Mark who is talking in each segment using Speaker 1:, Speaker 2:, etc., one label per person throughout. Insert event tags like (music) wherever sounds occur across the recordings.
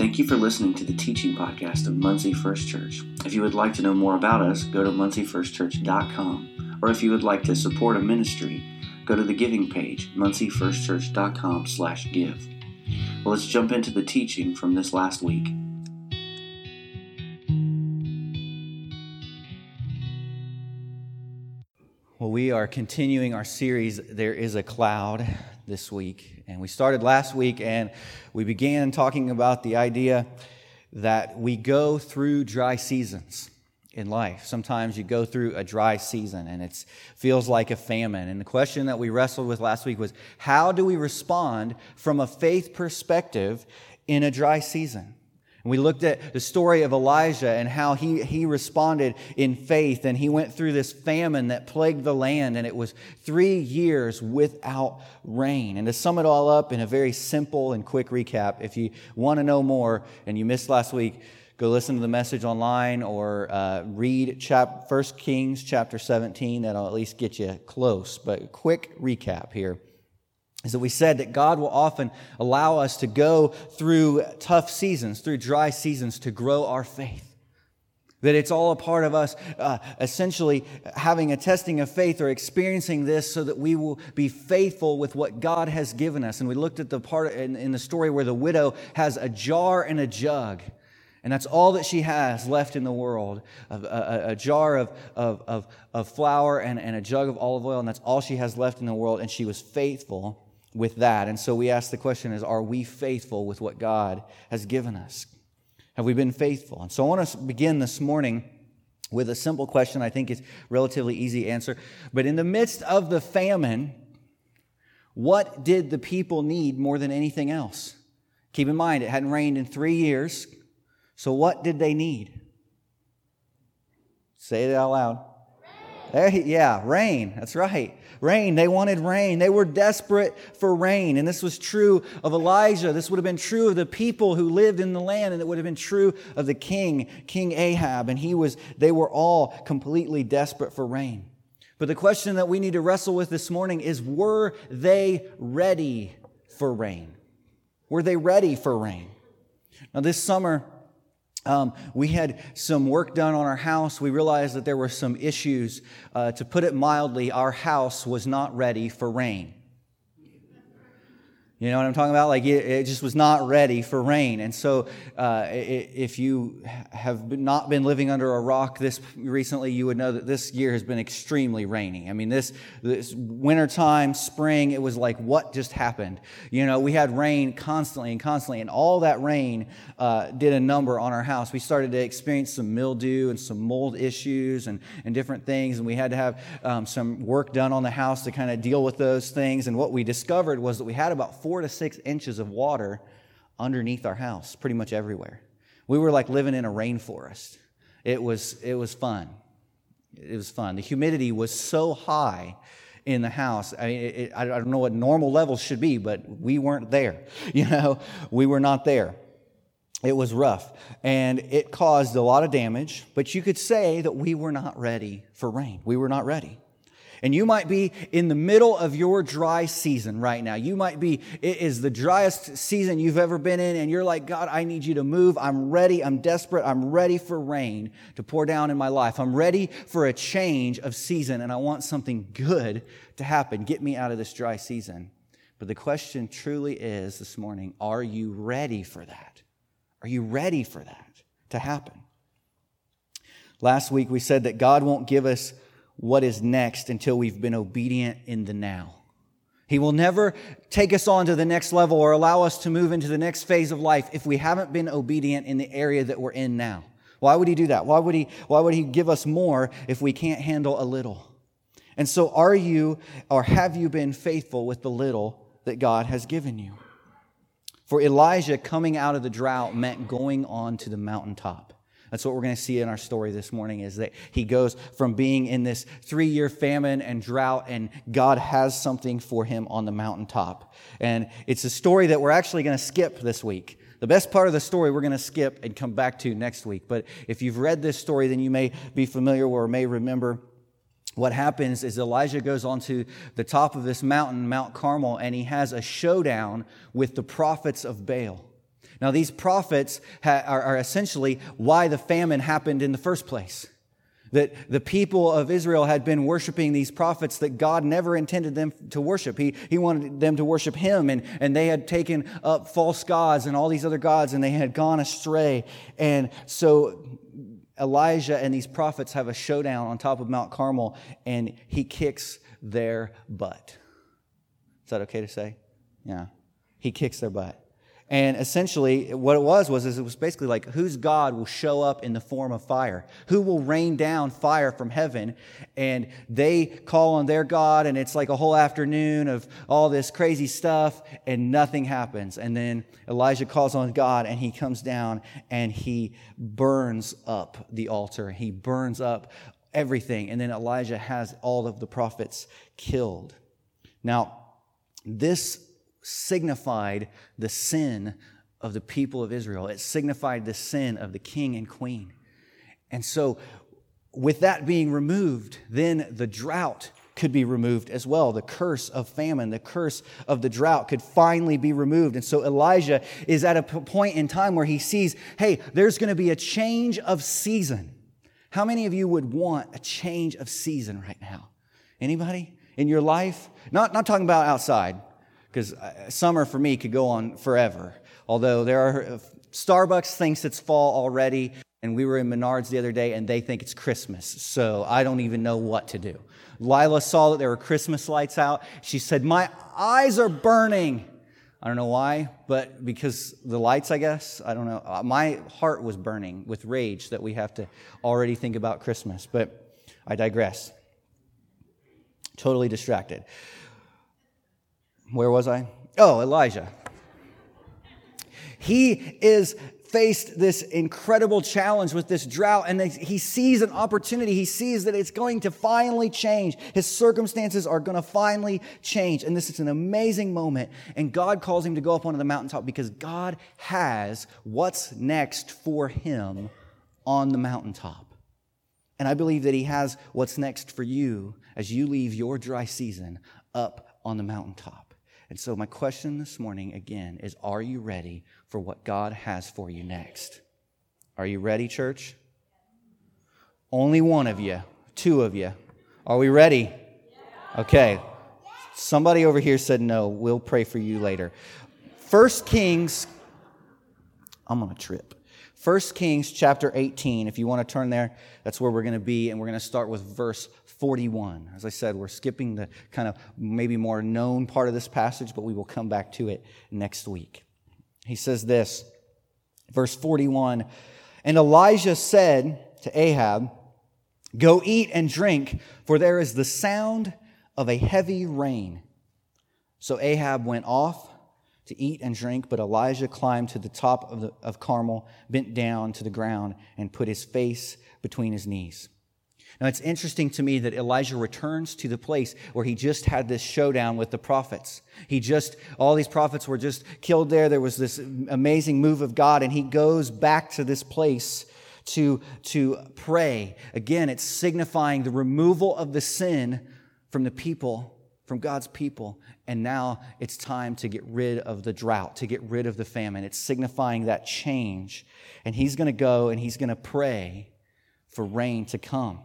Speaker 1: Thank you for listening to the teaching podcast of Muncie First Church. If you would like to know more about us, go to munciefirstchurch.com. Or if you would like to support a ministry, go to the giving page, munciefirstchurch.com slash give. Well, let's jump into the teaching from this last week.
Speaker 2: Well, we are continuing our series, There is a Cloud, this week. And we started last week and we began talking about the idea that we go through dry seasons in life. Sometimes you go through a dry season and it feels like a famine. And the question that we wrestled with last week was how do we respond from a faith perspective in a dry season? And we looked at the story of Elijah and how he, he responded in faith. And he went through this famine that plagued the land, and it was three years without rain. And to sum it all up in a very simple and quick recap, if you want to know more and you missed last week, go listen to the message online or uh, read chap- 1 Kings chapter 17. That'll at least get you close. But quick recap here is that we said that God will often allow us to go through tough seasons, through dry seasons, to grow our faith. That it's all a part of us uh, essentially having a testing of faith or experiencing this so that we will be faithful with what God has given us. And we looked at the part in, in the story where the widow has a jar and a jug. And that's all that she has left in the world a, a, a jar of, of, of, of flour and, and a jug of olive oil. And that's all she has left in the world. And she was faithful with that. And so we ask the question is, are we faithful with what God has given us? Have we been faithful? And so I want to begin this morning with a simple question I think is relatively easy answer. But in the midst of the famine, what did the people need more than anything else? Keep in mind, it hadn't rained in three years. So what did they need? Say it out loud. There, yeah, rain. That's right. Rain. They wanted rain. They were desperate for rain. And this was true of Elijah. This would have been true of the people who lived in the land, and it would have been true of the king, King Ahab. And he was, they were all completely desperate for rain. But the question that we need to wrestle with this morning is were they ready for rain? Were they ready for rain? Now, this summer, um, we had some work done on our house. We realized that there were some issues. Uh, to put it mildly, our house was not ready for rain. You know what I'm talking about? Like it, it just was not ready for rain. And so, uh, if you have not been living under a rock this recently, you would know that this year has been extremely rainy. I mean, this, this wintertime, spring, it was like, what just happened? You know, we had rain constantly and constantly, and all that rain uh, did a number on our house. We started to experience some mildew and some mold issues and, and different things, and we had to have um, some work done on the house to kind of deal with those things. And what we discovered was that we had about four to six inches of water underneath our house, pretty much everywhere. We were like living in a rainforest. It was, it was fun. It was fun. The humidity was so high in the house. I mean, it, I don't know what normal levels should be, but we weren't there. (laughs) You know, we were not there. It was rough and it caused a lot of damage, but you could say that we were not ready for rain. We were not ready. And you might be in the middle of your dry season right now. You might be, it is the driest season you've ever been in, and you're like, God, I need you to move. I'm ready. I'm desperate. I'm ready for rain to pour down in my life. I'm ready for a change of season, and I want something good to happen. Get me out of this dry season. But the question truly is this morning are you ready for that? Are you ready for that to happen? Last week we said that God won't give us what is next until we've been obedient in the now. He will never take us on to the next level or allow us to move into the next phase of life if we haven't been obedient in the area that we're in now. Why would he do that? Why would he, why would he give us more if we can't handle a little? And so, are you or have you been faithful with the little that God has given you? For Elijah, coming out of the drought meant going on to the mountaintop. That's what we're going to see in our story this morning is that he goes from being in this three year famine and drought, and God has something for him on the mountaintop. And it's a story that we're actually going to skip this week. The best part of the story we're going to skip and come back to next week. But if you've read this story, then you may be familiar or may remember what happens is Elijah goes onto the top of this mountain, Mount Carmel, and he has a showdown with the prophets of Baal. Now, these prophets ha- are, are essentially why the famine happened in the first place. That the people of Israel had been worshiping these prophets that God never intended them to worship. He, he wanted them to worship Him, and, and they had taken up false gods and all these other gods, and they had gone astray. And so Elijah and these prophets have a showdown on top of Mount Carmel, and he kicks their butt. Is that okay to say? Yeah. He kicks their butt. And essentially, what it was was it was basically like whose God will show up in the form of fire? Who will rain down fire from heaven? And they call on their God, and it's like a whole afternoon of all this crazy stuff, and nothing happens. And then Elijah calls on God, and he comes down and he burns up the altar. He burns up everything. And then Elijah has all of the prophets killed. Now, this signified the sin of the people of Israel. It signified the sin of the king and queen. And so, with that being removed, then the drought could be removed as well. The curse of famine, the curse of the drought could finally be removed. And so Elijah is at a point in time where he sees, hey, there's going to be a change of season. How many of you would want a change of season right now? Anybody in your life? Not, not talking about outside, because uh, summer for me could go on forever. Although there are, uh, Starbucks thinks it's fall already, and we were in Menards the other day and they think it's Christmas. So I don't even know what to do. Lila saw that there were Christmas lights out. She said, My eyes are burning. I don't know why, but because the lights, I guess. I don't know. Uh, my heart was burning with rage that we have to already think about Christmas, but I digress. Totally distracted. Where was I? Oh, Elijah. He is faced this incredible challenge with this drought and he sees an opportunity. He sees that it's going to finally change. His circumstances are going to finally change. And this is an amazing moment. And God calls him to go up onto the mountaintop because God has what's next for him on the mountaintop. And I believe that he has what's next for you as you leave your dry season up on the mountaintop. And so, my question this morning again is Are you ready for what God has for you next? Are you ready, church? Only one of you, two of you. Are we ready? Okay. Somebody over here said no. We'll pray for you later. First Kings, I'm on a trip. First Kings chapter 18. If you want to turn there, that's where we're going to be, and we're going to start with verse 41. As I said, we're skipping the kind of maybe more known part of this passage, but we will come back to it next week. He says this, verse 41 And Elijah said to Ahab, Go eat and drink, for there is the sound of a heavy rain. So Ahab went off to eat and drink, but Elijah climbed to the top of, the, of Carmel, bent down to the ground, and put his face between his knees. Now, it's interesting to me that Elijah returns to the place where he just had this showdown with the prophets. He just, all these prophets were just killed there. There was this amazing move of God, and he goes back to this place to, to pray. Again, it's signifying the removal of the sin from the people, from God's people. And now it's time to get rid of the drought, to get rid of the famine. It's signifying that change. And he's going to go and he's going to pray for rain to come.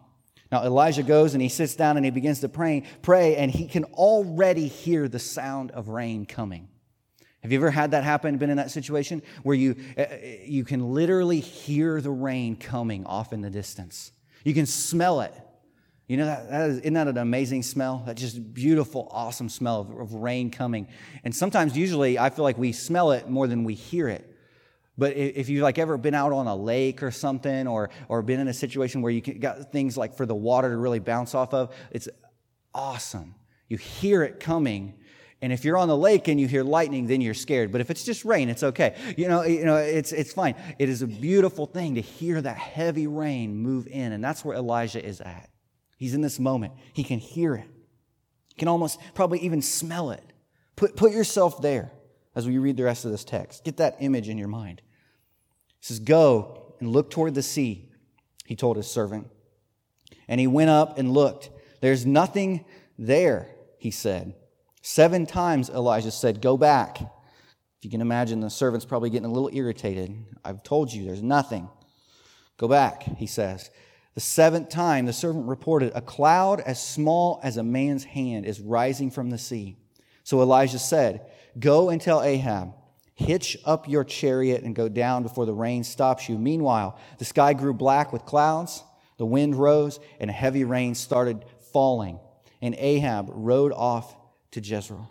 Speaker 2: Now, Elijah goes and he sits down and he begins to pray, pray, and he can already hear the sound of rain coming. Have you ever had that happen, been in that situation where you, uh, uh, you can literally hear the rain coming off in the distance? You can smell it. You know, that, that is, isn't that an amazing smell? That just beautiful, awesome smell of, of rain coming. And sometimes, usually, I feel like we smell it more than we hear it. But if you've like ever been out on a lake or something, or or been in a situation where you got things like for the water to really bounce off of, it's awesome. You hear it coming, and if you're on the lake and you hear lightning, then you're scared. But if it's just rain, it's okay. You know, you know, it's it's fine. It is a beautiful thing to hear that heavy rain move in, and that's where Elijah is at. He's in this moment. He can hear it. He can almost probably even smell it. Put put yourself there as we read the rest of this text. Get that image in your mind. He says, Go and look toward the sea, he told his servant. And he went up and looked. There's nothing there, he said. Seven times Elijah said, Go back. If you can imagine, the servant's probably getting a little irritated. I've told you, there's nothing. Go back, he says. The seventh time, the servant reported, A cloud as small as a man's hand is rising from the sea. So Elijah said, Go and tell Ahab, hitch up your chariot and go down before the rain stops you. Meanwhile, the sky grew black with clouds, the wind rose, and a heavy rain started falling. And Ahab rode off to Jezreel.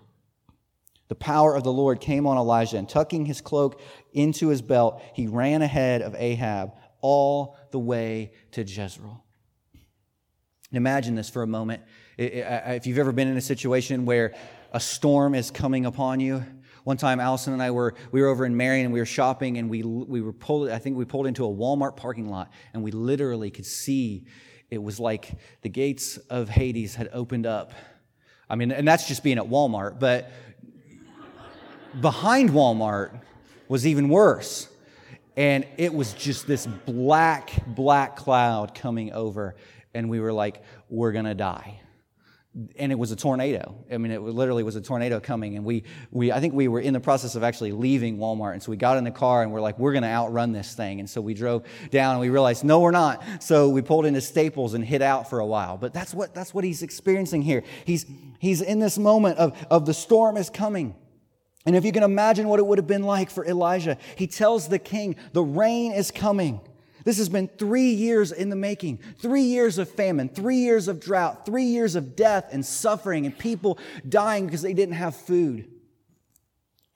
Speaker 2: The power of the Lord came on Elijah, and tucking his cloak into his belt, he ran ahead of Ahab all the way to Jezreel. Imagine this for a moment. If you've ever been in a situation where a storm is coming upon you, one time Allison and I were we were over in Marion and we were shopping and we we were pulled I think we pulled into a Walmart parking lot and we literally could see it was like the gates of Hades had opened up. I mean, and that's just being at Walmart, but behind Walmart was even worse. And it was just this black, black cloud coming over. And we were like, we're going to die. And it was a tornado. I mean, it literally was a tornado coming. And we, we, I think we were in the process of actually leaving Walmart. And so we got in the car and we're like, we're going to outrun this thing. And so we drove down and we realized, no, we're not. So we pulled into Staples and hid out for a while. But that's what, that's what he's experiencing here. He's, he's in this moment of, of the storm is coming. And if you can imagine what it would have been like for Elijah, he tells the king, The rain is coming. This has been three years in the making three years of famine, three years of drought, three years of death and suffering, and people dying because they didn't have food.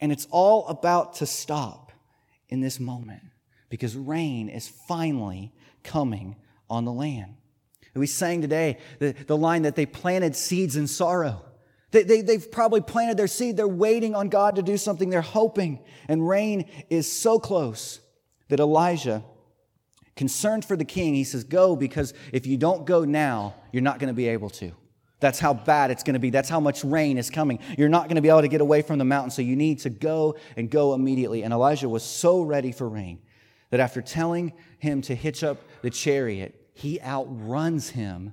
Speaker 2: And it's all about to stop in this moment because rain is finally coming on the land. And we sang today the, the line that they planted seeds in sorrow. They, they, they've probably planted their seed. They're waiting on God to do something. They're hoping. And rain is so close that Elijah, concerned for the king, he says, Go, because if you don't go now, you're not going to be able to. That's how bad it's going to be. That's how much rain is coming. You're not going to be able to get away from the mountain, so you need to go and go immediately. And Elijah was so ready for rain that after telling him to hitch up the chariot, he outruns him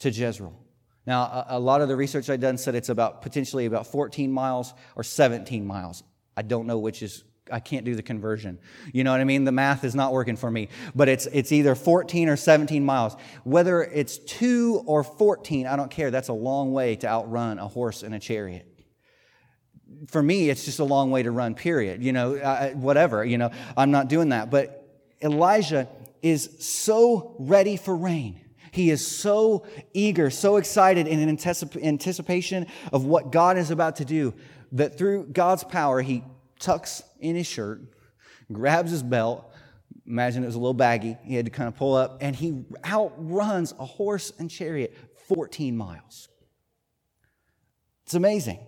Speaker 2: to Jezreel. Now, a, a lot of the research I've done said it's about potentially about 14 miles or 17 miles. I don't know which is I can't do the conversion. You know what I mean? The math is not working for me. But it's, it's either 14 or 17 miles. Whether it's 2 or 14, I don't care. That's a long way to outrun a horse and a chariot. For me, it's just a long way to run, period. You know, I, whatever. You know, I'm not doing that. But Elijah is so ready for rain. He is so eager, so excited in anticipation of what God is about to do that through God's power, he tucks in his shirt, grabs his belt. Imagine it was a little baggy. He had to kind of pull up, and he outruns a horse and chariot 14 miles. It's amazing.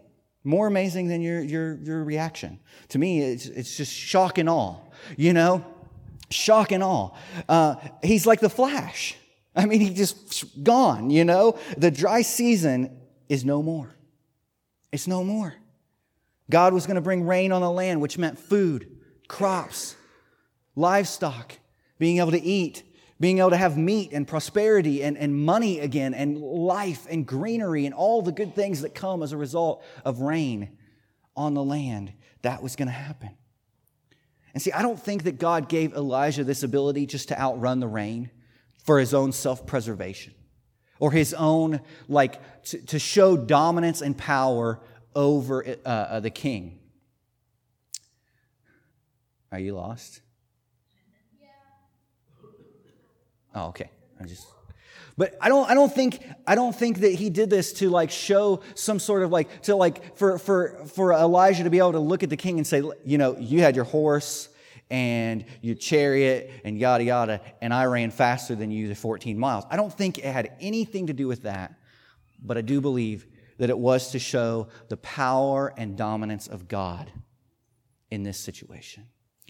Speaker 2: More amazing than your, your, your reaction. To me, it's, it's just shock and awe, you know? Shock and awe. Uh, he's like the Flash. I mean, he just gone, you know? The dry season is no more. It's no more. God was going to bring rain on the land, which meant food, crops, livestock, being able to eat, being able to have meat and prosperity and, and money again, and life and greenery and all the good things that come as a result of rain on the land. That was going to happen. And see, I don't think that God gave Elijah this ability just to outrun the rain for his own self preservation or his own, like, to, to, show dominance and power over uh, uh, the king. Are you lost? Oh, okay. I just. But I don't, I don't think, I don't think that he did this to like show some sort of like, to like, for, for, for Elijah to be able to look at the king and say, you know, you had your horse and your chariot and yada yada, and I ran faster than you the 14 miles. I don't think it had anything to do with that, but I do believe that it was to show the power and dominance of God in this situation.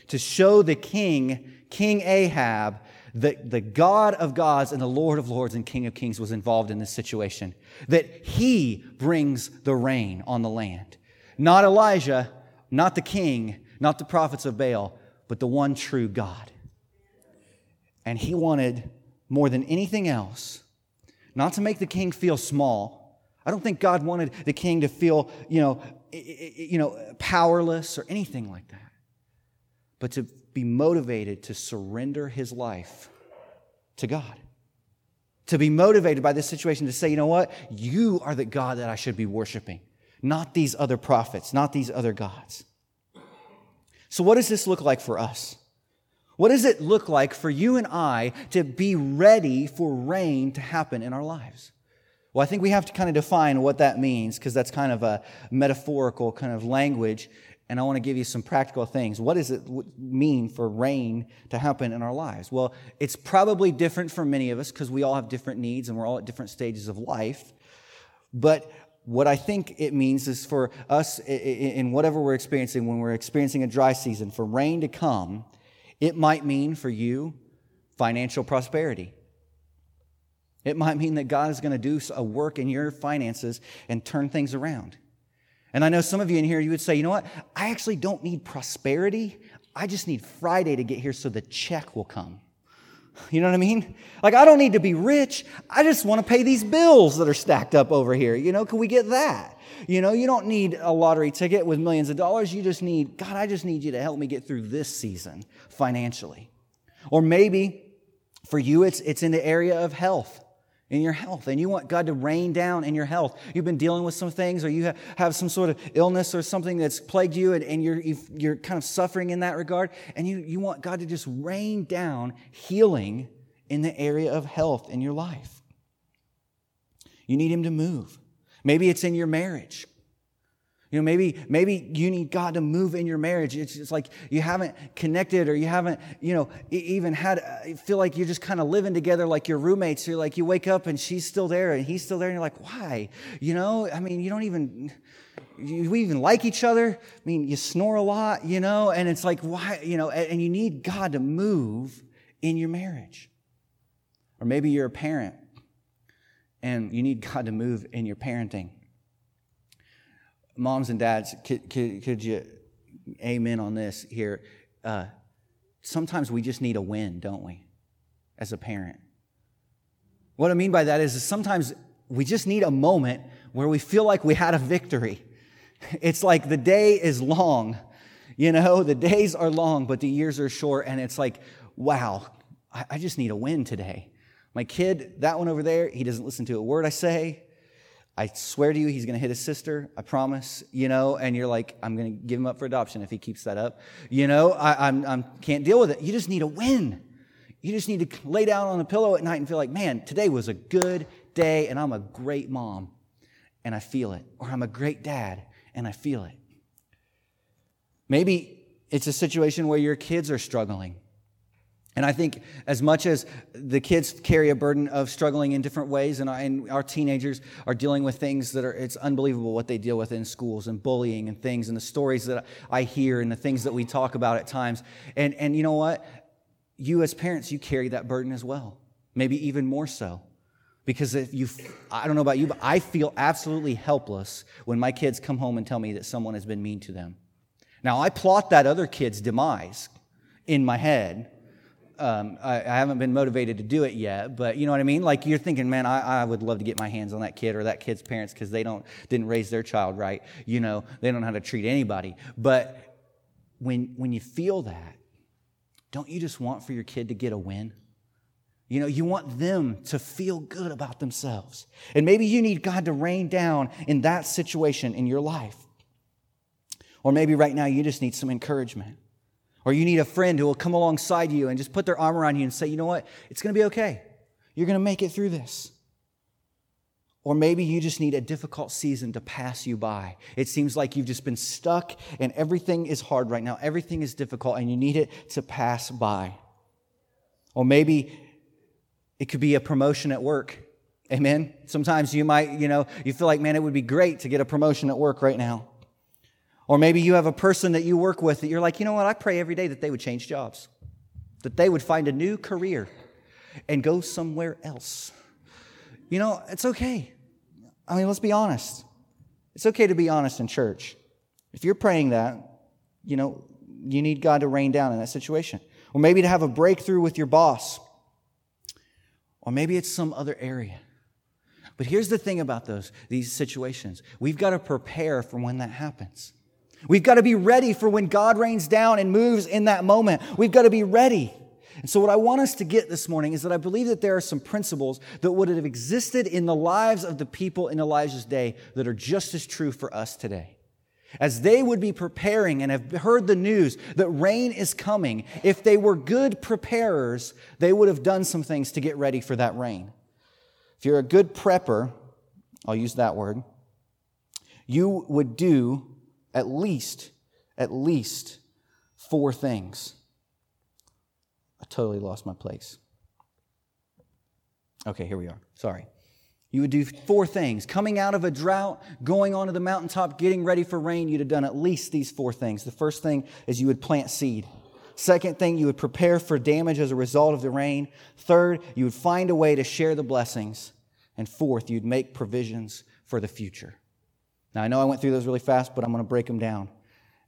Speaker 2: To show the king, King Ahab, that the God of gods and the Lord of lords and King of kings was involved in this situation. That he brings the rain on the land. Not Elijah, not the king, not the prophets of Baal, but the one true God. And he wanted more than anything else not to make the king feel small. I don't think God wanted the king to feel, you know, you know, powerless or anything like that, but to be motivated to surrender his life to God. To be motivated by this situation to say, you know what? You are the God that I should be worshiping, not these other prophets, not these other gods. So, what does this look like for us? What does it look like for you and I to be ready for rain to happen in our lives? Well, I think we have to kind of define what that means because that's kind of a metaphorical kind of language. And I want to give you some practical things. What does it mean for rain to happen in our lives? Well, it's probably different for many of us because we all have different needs and we're all at different stages of life. But what I think it means is for us in whatever we're experiencing, when we're experiencing a dry season, for rain to come, it might mean for you financial prosperity. It might mean that God is going to do a work in your finances and turn things around. And I know some of you in here, you would say, you know what? I actually don't need prosperity. I just need Friday to get here so the check will come. (laughs) You know what I mean? Like, I don't need to be rich. I just want to pay these bills that are stacked up over here. You know, can we get that? You know, you don't need a lottery ticket with millions of dollars. You just need, God, I just need you to help me get through this season financially. Or maybe for you, it's, it's in the area of health in your health and you want God to rain down in your health. You've been dealing with some things or you have some sort of illness or something that's plagued you and, and you're, you're kind of suffering in that regard and you, you want God to just rain down healing in the area of health in your life. You need Him to move. Maybe it's in your marriage. You know, maybe, maybe you need God to move in your marriage. It's just like you haven't connected or you haven't, you know, even had, uh, feel like you're just kind of living together like your roommates. You're like, you wake up and she's still there and he's still there. And you're like, why? You know, I mean, you don't even, you, we even like each other. I mean, you snore a lot, you know, and it's like, why, you know, and you need God to move in your marriage. Or maybe you're a parent and you need God to move in your parenting moms and dads, could, could, could you amen on this here? Uh, sometimes we just need a win, don't we, as a parent? What I mean by that is, sometimes we just need a moment where we feel like we had a victory. (laughs) It's like the day is long, you know, the days are long, but the years are short, and it's like, wow, I, I just need a win today. My kid, that one over there, he doesn't listen to a word I say. I swear to you, he's going to hit his sister. I promise, you know, and you're like, I'm going to give him up for adoption if he keeps that up. You know, I I'm, I'm, can't deal with it. You just need a win. You just need to lay down on the pillow at night and feel like, man, today was a good day and I'm a great mom and I feel it. Or I'm a great dad and I feel it. Maybe it's a situation where your kids are struggling and I think as much as the kids carry a burden of struggling in different ways, and and our, teenagers are dealing with things that are, it's unbelievable what they deal with in schools and bullying and things and the stories that I hear and the things that we talk about at times. And, and you know what? You as parents, you carry that burden as well. Maybe even more so. Because if you, I don't know about you, but I feel absolutely helpless when my kids come home and tell me that someone has been mean to them. Now, I plot that other kid's demise in my head um, I, I, haven't been motivated to do it yet, but you know what I mean? Like you're thinking, man, I, I would love to get my hands on that kid or that kid's parents because they don't didn't raise their child right. You know, they don't know how to treat anybody. But when when you feel that, don't you just want for your kid to get a win? You know, you want them to feel good about themselves. And maybe you need God to rain down in that situation in your life. Or maybe right now you just need some encouragement. Or you need a friend who will come alongside you and just put their arm around you and say, you know what? It's going to be okay. You're going to make it through this. Or maybe you just need a difficult season to pass you by. It seems like you've just been stuck and everything is hard right now. Everything is difficult and you need it to pass by. Or maybe it could be a promotion at work. Amen. Sometimes you might, you know, you feel like, man, it would be great to get a promotion at work right now. Or maybe you have a person that you work with that you're like, you know what, I pray every day that they would change jobs, that they would find a new career and go somewhere else. You know, it's okay. I mean, let's be honest. It's okay to be honest in church. If you're praying that, you know, you need God to rain down in that situation. Or maybe to have a breakthrough with your boss. Or maybe it's some other area But here's the thing about those, these situations. We've got to prepare for when that happens. We've got to be ready for when God rains down and moves in that moment. We've got to be ready. And so, what I want us to get this morning is that I believe that there are some principles that would have existed in the lives of the people in Elijah's day that are just as true for us today. As they would be preparing and have heard the news that rain is coming, if they were good preparers, they would have done some things to get ready for that rain. If you're a good prepper, I'll use that word, you would do at least, at least four things. I totally lost my place. Okay, here we are. Sorry. You would do four things. Coming out of a drought, going onto the mountaintop, getting ready for rain, you'd have done at least these four things. The first thing is you would plant seed. Second thing, you would prepare for damage as a result of the rain. Third, you would find a way to share the blessings. And fourth, you'd make provisions for the future. Now, I know I went through those really fast, but I'm going to break them down.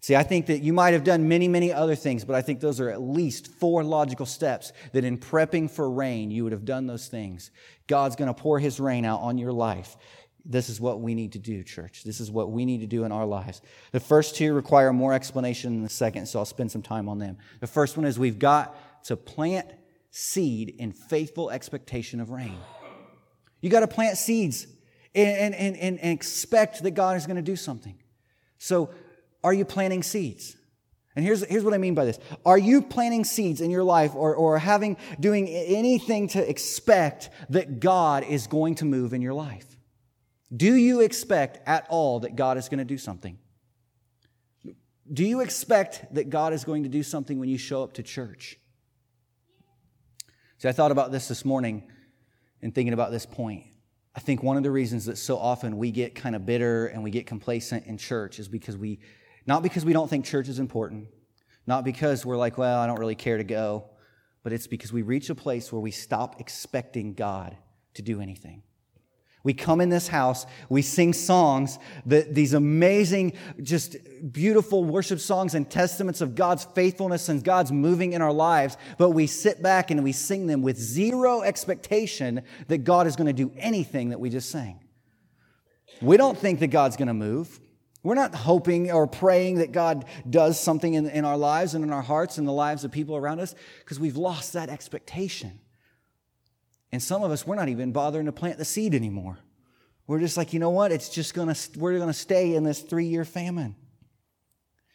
Speaker 2: See, I think that you might have done many, many other things, but I think those are at least four logical steps that in prepping for rain, you would have done those things. God's going to pour his rain out on your life. This is what we need to do, church. This is what we need to do in our lives. The first two require more explanation than the second, so I'll spend some time on them. The first one is we've got to plant seed in faithful expectation of rain. You got to plant seeds and, and, and, and expect that God is going to do something. So, are you planting seeds? And here's, here's what I mean by this. Are you planting seeds in your life or, or having, doing anything to expect that God is going to move in your life? Do you expect at all that God is going to do something? Do you expect that God is going to do something when you show up to church? See, I thought about this this morning and thinking about this point. I think one of the reasons that so often we get kind of bitter and we get complacent in church is because we not because we don't think church is important, not because we're like, well, I don't really care to go, but it's because we reach a place where we stop expecting God to do anything. We come in this house, we sing songs, that these amazing, just beautiful worship songs and testaments of God's faithfulness and God's moving in our lives, but we sit back and we sing them with zero expectation that God is going to do anything that we just sang. We don't think that God's going to move. We're not hoping or praying that God does something in, in our lives and in our hearts and the lives of people around us because we've lost that expectation. And some of us, we're not even bothering to plant the seed anymore. We're just like, you know what? It's just gonna, we're gonna stay in this three year famine.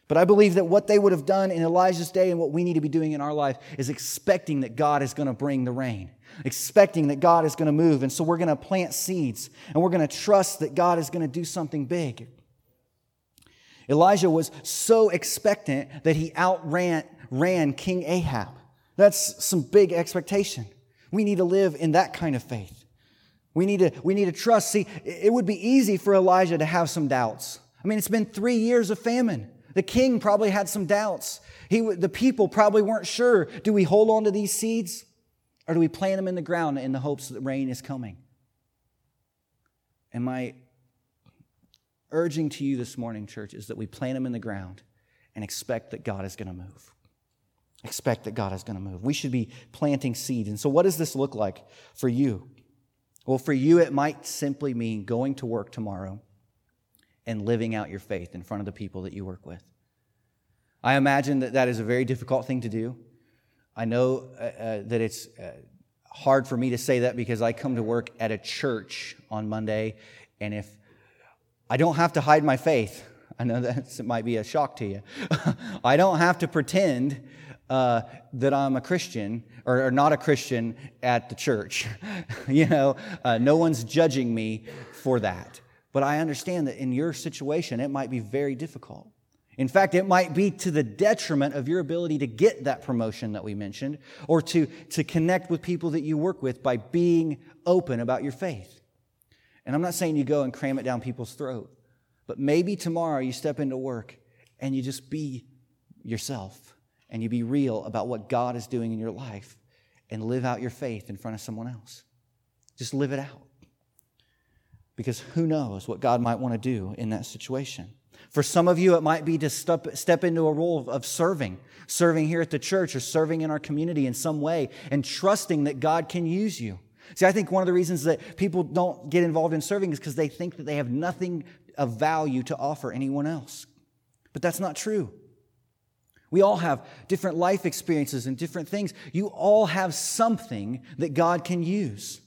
Speaker 2: But I believe that what they would have done in Elijah's day and what we need to be doing in our life is expecting that God is going to bring the rain, expecting that God is going to move. And so we're going to plant seeds and we're going to trust that God is going to do something big. Elijah was so expectant that he outran ran King Ahab. That's some big expectation. We need to live in that kind of faith. We need to, we need to trust. See, it would be easy for Elijah to have some doubts. I mean, it's been three years of famine. The king probably had some doubts. He, the people probably weren't sure. Do we hold on to these seeds or do we plant them in the ground in the hopes that rain is coming? And my urging to you this morning, church, is that we plant them in the ground and expect that God is going to move. Expect that God is going to move. We should be planting seed. And so, what does this look like for you? Well, for you, it might simply mean going to work tomorrow and living out your faith in front of the people that you work with. I imagine that that is a very difficult thing to do. I know uh, uh, that it's uh, hard for me to say that because I come to work at a church on Monday, and if I don't have to hide my faith. I know (laughs) that might be a shock to you. (laughs) I don't have to pretend uh, that I'm a Christian or, or, not a Christian at the church. (laughs) you know, uh, no one's judging me for that. But I understand that in your situation, it might be very difficult. In fact, it might be to the detriment of your ability to get that promotion that we mentioned or to, to connect with people that you work with by being open about your faith. And I'm not saying you go and cram it down people's throat, but maybe tomorrow you step into work and you just be yourself and you be real about what God is doing in your life and live out your faith in front of someone else. Just live it out. Because who knows what God might want to do in that situation. For some of you, it might be to step, step into a role of, of serving, serving here at the church or serving in our community in some way and trusting that God can use you See, I think one of the reasons that people don't get involved in serving is because they think that they have nothing of value to offer anyone else. But that's not true. We all have different life experiences and different things. You all have something that God can use.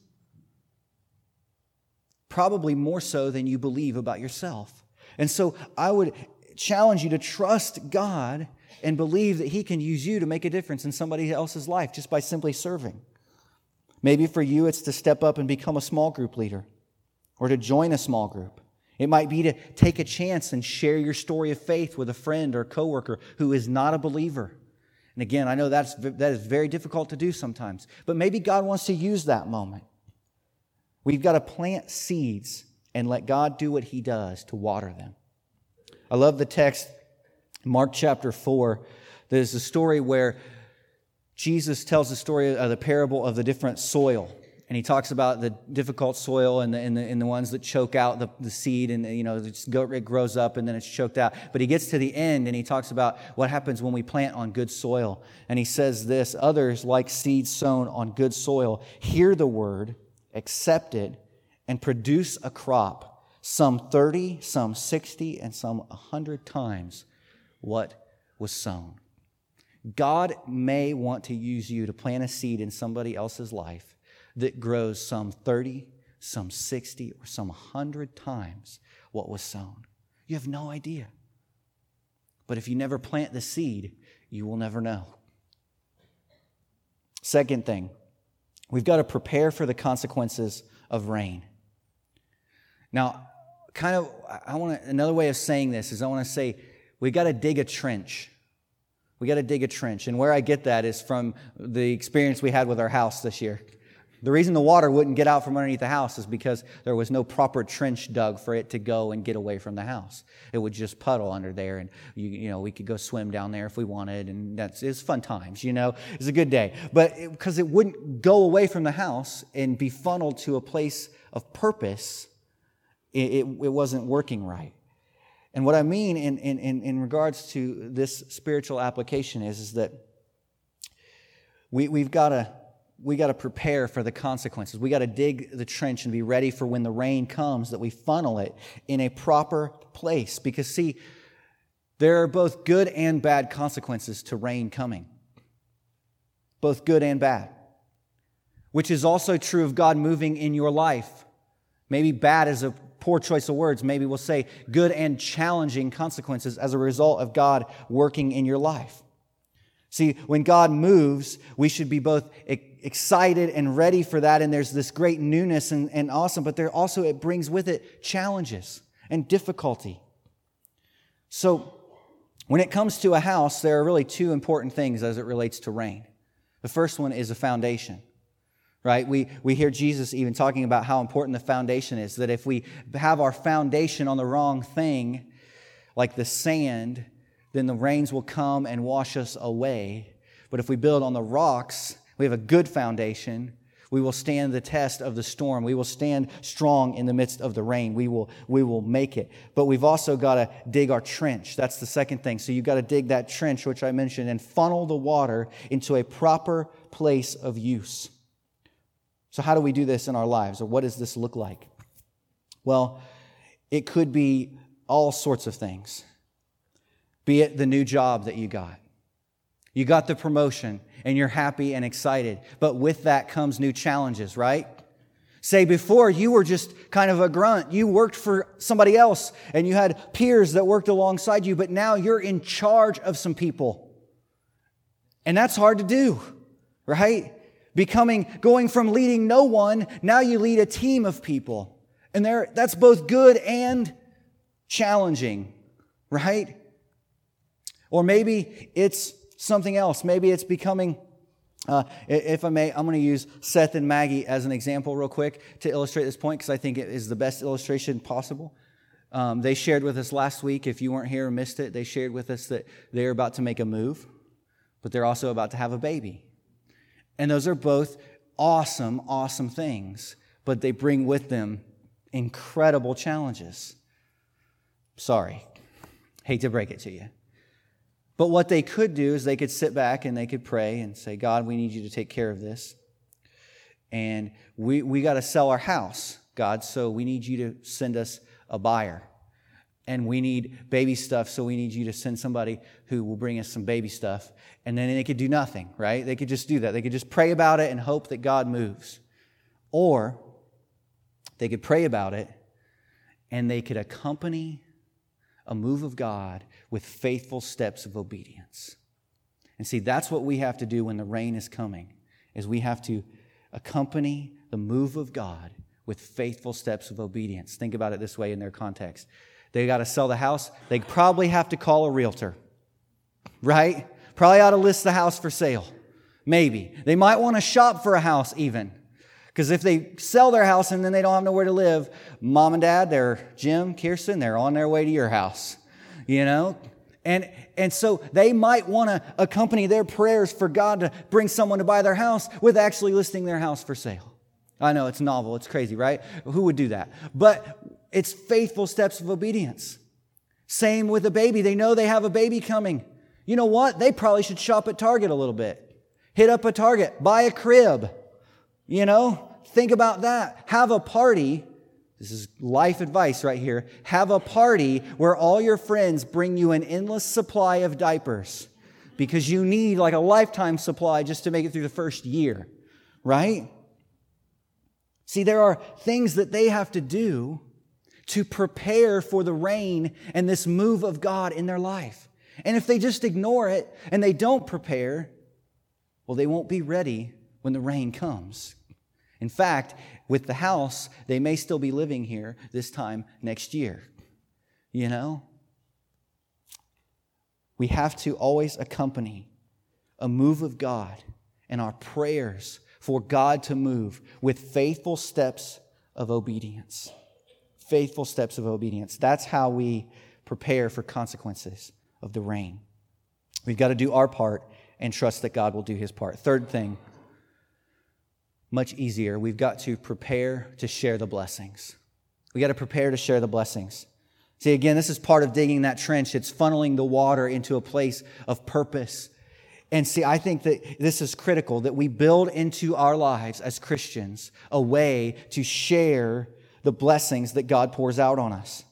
Speaker 2: Probably more so than you believe about yourself. And so I would challenge you to trust God and believe that He can use you to make a difference in somebody else's life just by simply serving. Maybe for you, it's to step up and become a small group leader or to join a small group. It might be to take a chance and share your story of faith with a friend or coworker who is not a believer. And again, I know that's, that is very difficult to do sometimes, but maybe God wants to use that moment. We've got to plant seeds and let God do what He does to water them. I love the text, Mark chapter 4. There's a story where Jesus tells the story of the parable of the different soil. And he talks about the difficult soil and the, and the, and the ones that choke out the, the seed and, you know, it grows up and then it's choked out. But he gets to the end and he talks about what happens when we plant on good soil. And he says this Others, like seeds sown on good soil, hear the word, accept it, and produce a crop, some 30, some 60, and some 100 times what was sown. God may want to use you to plant a seed in somebody else's life that grows some 30, some 60, or some 100 times what was sown. You have no idea. But if you never plant the seed, you will never know. Second thing, we've got to prepare for the consequences of rain. Now, kind of, I want to, another way of saying this is I want to say we've got to dig a trench we got to dig a trench. And where I get that is from the experience we had with our house this year. The reason the water wouldn't get out from underneath the house is because there was no proper trench dug for it to go and get away from the house. It would just puddle under there, and you, you know we could go swim down there if we wanted, and that's it's fun times. You know, it's a good day. But because it, it wouldn't go away from the house and be funneled to a place of purpose, it, it, it wasn't working right. And what I mean in, in, in, regards to this spiritual application is, is that we, we've got to we got to prepare for the consequences. We got to dig the trench and be ready for when the rain comes that we funnel it in a proper place. Because, see, there are both good and bad consequences to rain coming, both good and bad, which is also true of God moving in your life. Maybe bad is a poor choice of words, maybe we'll say good and challenging consequences as a result of God working in your life. See, when God moves, we should be both excited and ready for that, and there's this great newness and, and awesome, but there also it brings with it challenges and difficulty. So, when it comes to a house, there are really two important things as it relates to rain. The first one is a foundation right? We, we hear Jesus even talking about how important the foundation is, that if we have our foundation on the wrong thing, like the sand, then the rains will come and wash us away. But if we build on the rocks, we have a good foundation. We will stand the test of the storm. We will stand strong in the midst of the rain. We will, we will make it. But we've also got to dig our trench. That's the second thing. So you've got to dig that trench, which I mentioned, and funnel the water into a proper place of use. So, how do we do this in our lives, or what does this look like? Well, it could be all sorts of things. Be it the new job that you got. You got the promotion and you're happy and excited, but with that comes new challenges, right? Say before you were just kind of a grunt. You worked for somebody else and you had peers that worked alongside you, but now you're in charge of some people. And that's hard to do, right? becoming, going from leading no one, now you lead a team of people. And there, that's both good and challenging, right? Or maybe it's something else. Maybe it's becoming, uh, if I may, I'm going to use Seth and Maggie as an example, real quick, to illustrate this point, because I think it is the best illustration possible. Um, they shared with us last week, if you weren't here or missed it, they shared with us that they're about to make a move, but they're also about to have a baby. And those are both awesome, awesome things, but they bring with them incredible challenges. Sorry, hate to break it to you. But what they could do is they could sit back and they could pray and say, God, we need you to take care of this. and we, we got to sell our house, God, so we need you to send us a buyer. And we need baby stuff, so we need you to send somebody who will bring us some baby stuff. And then they could do nothing, right? They could just do that. They could just pray about it and hope that God moves. Or they could pray about it and they could accompany a move of God with faithful steps of obedience. And see, that's what we have to do when the rain is coming, is we have to accompany the move of God with faithful steps of obedience. Think about it this way in their context. They got to sell the house. They probably have to call a realtor, right? Probably ought to list the house for sale. Maybe. They might want to shop for a house even. Because if they sell their house and then they don't have nowhere to live, mom and dad, they're Jim, Kirsten, they're on their way to your house. You know? And, and so they might want to accompany their prayers for God to bring someone to buy their house with actually listing their house for sale. I know it's novel, it's crazy, right? Who would do that? But it's faithful steps of obedience. Same with a baby. They know they have a baby coming. You know what? They probably should shop at Target a little bit. Hit up a Target, buy a crib. You know, think about that. Have a party this is life advice right here. Have a party where all your friends bring you an endless supply of diapers because you need like a lifetime supply just to make it through the first year, right? See, there are things that they have to do to prepare for the rain and this move of God in their life. And if they just ignore it and they don't prepare, well, they won't be ready when the rain comes. In fact, with the house, they may still be living here this time next year. You know? We have to always accompany a move of God and our prayers for God to move with faithful steps of obedience. Faithful steps of obedience. That's how we prepare for consequences of the rain. We've got to do our part and trust that God will do his part. Third thing, much easier. We've got to prepare to share the blessings. We got to prepare to share the blessings. See, again, this is part of digging that trench. It's funneling the water into a place of purpose. And see, I think that this is critical that we build into our lives as Christians a way to share the blessings that God pours out on us.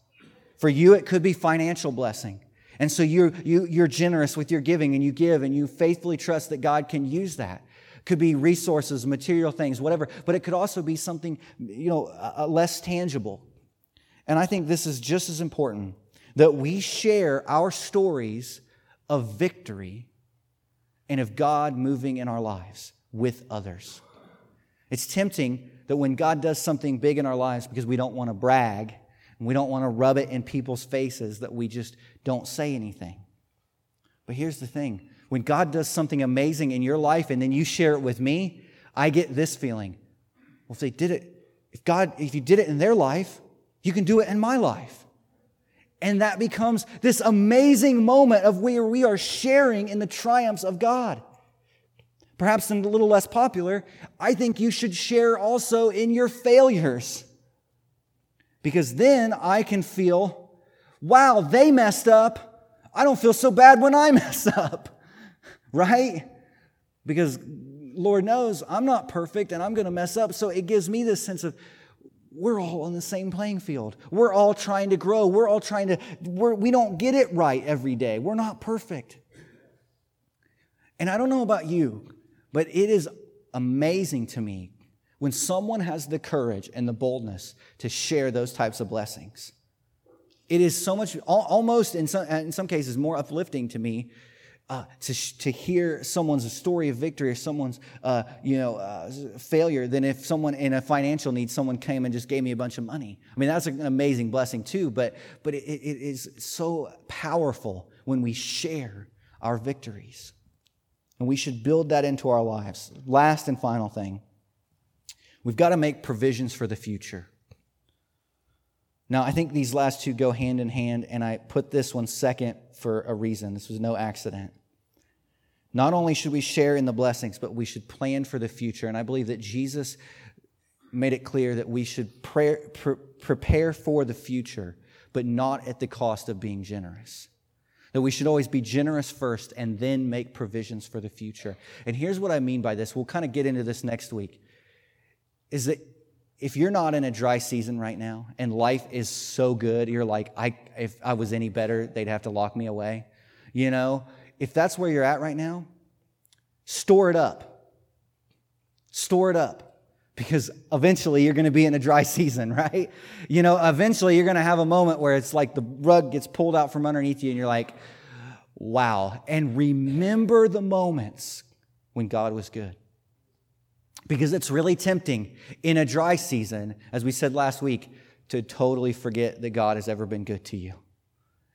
Speaker 2: For you, it could be financial blessing. And so you're, you, are you are generous with your giving and you give and you faithfully trust that God can use that could be resources, material things, whatever, but it could also be something, you know, uh, less tangible. And I think this is just as important that we share our stories of victory and of God moving in our lives with others. It's tempting that when God does something big in our lives because we don't want to brag and we don't want to rub it in people's faces that we just don't say anything. But here's the thing when God does something amazing in your life and then you share it with me, I get this feeling. Well, if they did it, if God, if you did it in their life, you can do it in my life. And that becomes this amazing moment of where we are sharing in the triumphs of God. Perhaps a little less popular, I think you should share also in your failures. Because then I can feel, wow, they messed up. I don't feel so bad when I (laughs) mess up right? Because Lord knows I'm not perfect and I'm going to mess up. So it gives me this sense of we're all on the same playing field. We're all trying to grow. We're all trying to, we're, we don't get it right every day. We're not perfect. And I don't know about you, but it is amazing to me when someone has the courage and the boldness to share those types of blessings. It is so much, almost in some, in some cases, more uplifting to me uh, to, to hear someone's story of victory or someone's uh, you know uh, failure than if someone in a financial need someone came and just gave me a bunch of money. I mean that's an amazing blessing too but but it, it is so powerful when we share our victories. And we should build that into our lives. Last and final thing. We've got to make provisions for the future now, I think these last two go hand in hand, and I put this one second for a reason. This was no accident. Not only should we share in the blessings, but we should plan for the future. And I believe that Jesus made it clear that we should pray, pre- prepare for the future, but not at the cost of being generous. That we should always be generous first and then make provisions for the future. And here's what I mean by this. We'll kind of get into this next week. is that if you're not in a dry season right now and life is so good, you're like, I, if I was any better, they'd have to lock me away. You know, if that's where you're at right now, store it up. Store it up because eventually you're going to be in a dry (laughs) season, right? You know, eventually you're going to have a moment where it's like the rug gets pulled out from underneath you and you're like, wow. And remember the moments when God was good. Because it's really tempting in a dry season, as we said last week, to totally forget that God has ever been good to you.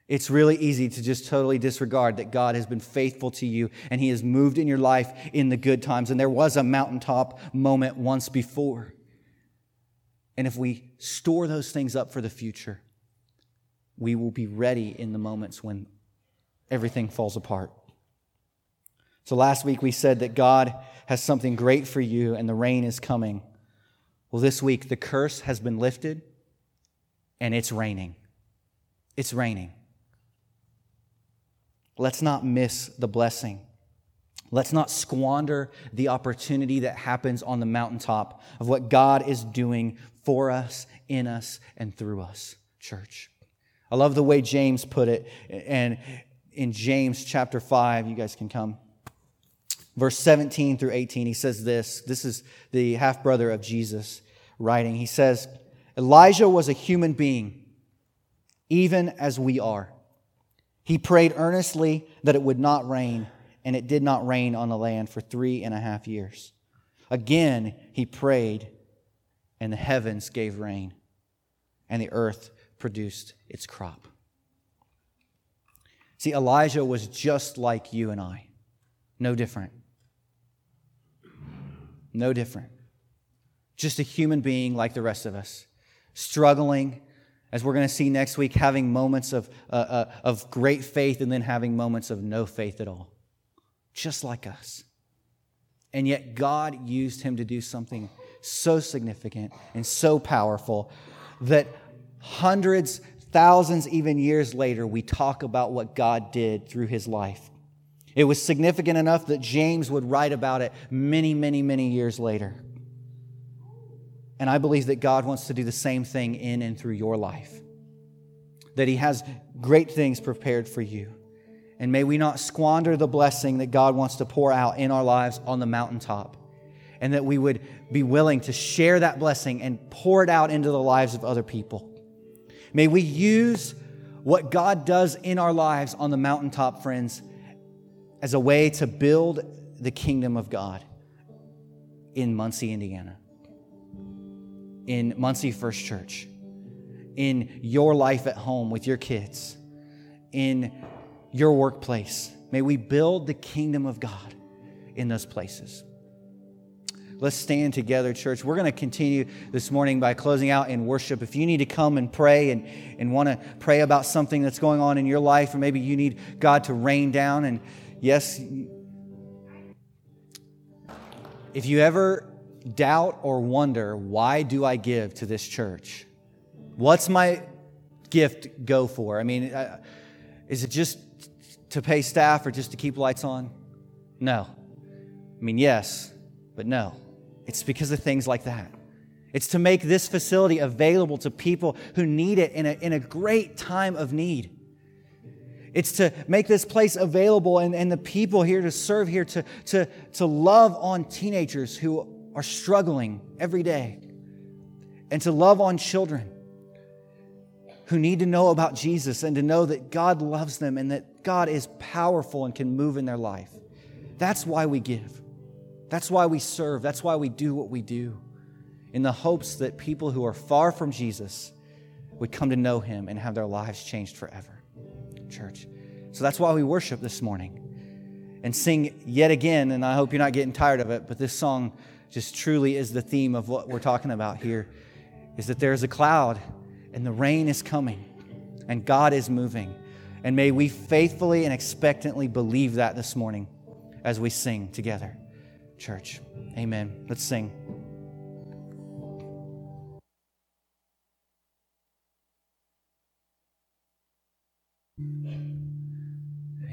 Speaker 2: It's really easy to just totally disregard that God has been faithful to you and He has moved in your life in the good times. And there was a mountaintop moment once before. And if we store those things up for the future, we will be ready in the moments when everything falls apart. So last week we said that God has something great for you and the rain is coming. Well, this week the curse has been lifted and it's raining. It's raining. Let's not miss the blessing. Let's not squander the opportunity that happens on the mountaintop of what God is doing for us, in us, and through us, church. I love the way James put it. And in James chapter 5, you guys can come verse 17 through 18, he says this. This is the half brother of Jesus writing. He says, Elijah was a human being, even as we are. He prayed earnestly that it would not rain, and it did not rain on the land for three and a half years. Again, he prayed, and the heavens gave rain, and the earth produced its crop. See, Elijah was just like you and I, no different. No different. Just a human being like the rest of us, struggling, as we're going to see next week, having moments of, uh, uh, of great faith and then having moments of no faith at all. Just like us. And yet, God used him to do something so significant and so powerful that hundreds, thousands, even years later, we talk about what God did through his life. It was significant enough that James would write about it many, many, many years later. And I believe that God wants to do the same thing in and through your life. That He has great things prepared for you. And may we not squander the blessing that God wants to pour out in our lives on the mountaintop. And that we would be willing to share that blessing and pour it out into the lives of other people. May we use what God does in our lives on the mountaintop, friends, as a way to build the kingdom of God in Muncie, Indiana, in Muncie First Church, in your life at home with your kids, in your workplace. May we build the kingdom of God in those places. Let's stand together, church. We're going to continue this morning by closing out in worship. If you need to come and pray and, and want to pray about something that's going on in your life, or maybe you need God to rain down and Yes, if you ever doubt or wonder, why do I give to this church? What's my gift go for? I mean, uh, is it just to pay staff or just to keep lights on? No. I mean, yes, but no. It's because of things like that. It's to make this facility available to people who need it in a, in a great time of need. It's to make this place available and, and the people here to serve here, to, to, to love on teenagers who are struggling every day, and to love on children who need to know about Jesus and to know that God loves them and that God is powerful and can move in their life. That's why we give. That's why we serve. That's why we do what we do, in the hopes that people who are far from Jesus would come to know him and have their lives changed forever church. So that's why we worship this morning and sing yet again. And I hope you're not getting tired of it, but this song just truly is the theme of what we're talking about here is that there's a cloud and the rain is coming and God is moving. And may we faithfully and expectantly believe that this morning as we sing together. Church, amen. Let's sing.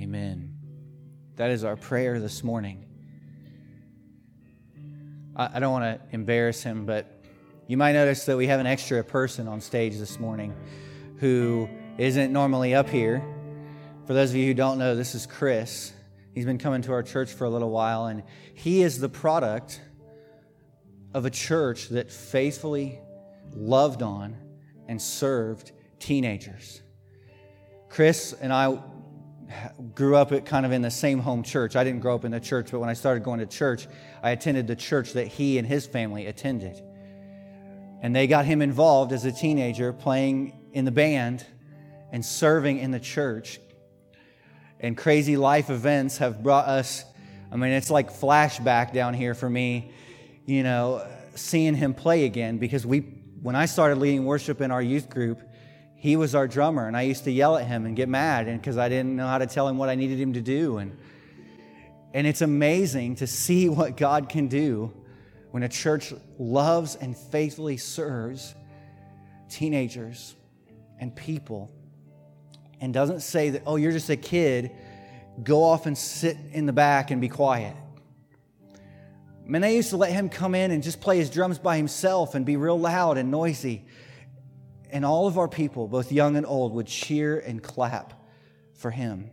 Speaker 2: Amen. That is our prayer this morning. I, I don't want to embarrass him, but you might notice that we have an extra person on stage this morning who isn't normally up here. For those of you who don't know, this is Chris. He's been coming to our church for a little while, and he is the product of a church that faithfully loved on and served teenagers. Chris and I grew up kind of in the same home church. I didn't grow up in the church, but when I started going to church, I attended the church that he and his family attended. And they got him involved as a teenager playing in the band and serving in the church. And crazy life events have brought us, I mean, it's like flashback down here for me, you know, seeing him play again because we, when I started leading worship in our youth group, he was our drummer, and I used to yell at him and get mad because I didn't know how to tell him what I needed him to do. And, and it's amazing to see (laughs) what God can do when a church loves and faithfully serves teenagers and people and doesn't say that, oh, you're just a kid, go off and sit in the back and be quiet. I mean, they used to let him come in and just play his drums by himself and be real loud and noisy. And all of our people, both young and old, would cheer and clap for him.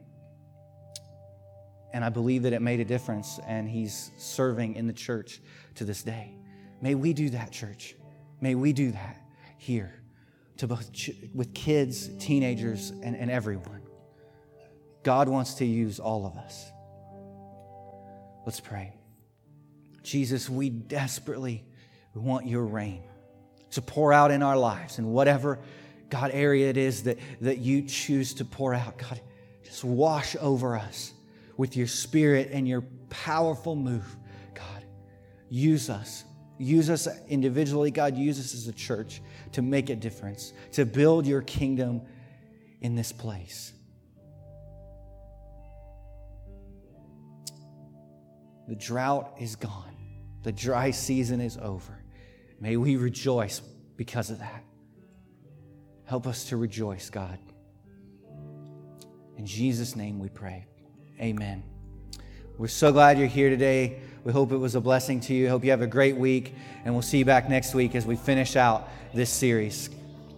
Speaker 2: And I believe that it made a difference, and he's serving in the church to this day. May we do that, church. May we do that here to both ch- with kids, teenagers, and, and everyone. God wants to use all of us. Let's pray. Jesus, we desperately want your reign to pour out in our lives and whatever God area it is that, that you choose to pour out. God, just wash over us with your spirit and your powerful move. God, use us. Use us individually. God, use us as a church to make a difference, to build your kingdom in this place. The drought is gone, the dry season is over. May we rejoice because of that. Help us to rejoice, God. In Jesus' name we pray. Amen. We're so glad you're here today. We hope it was a blessing to you. Hope you have a great week, and we'll see you back next week as we finish out this series.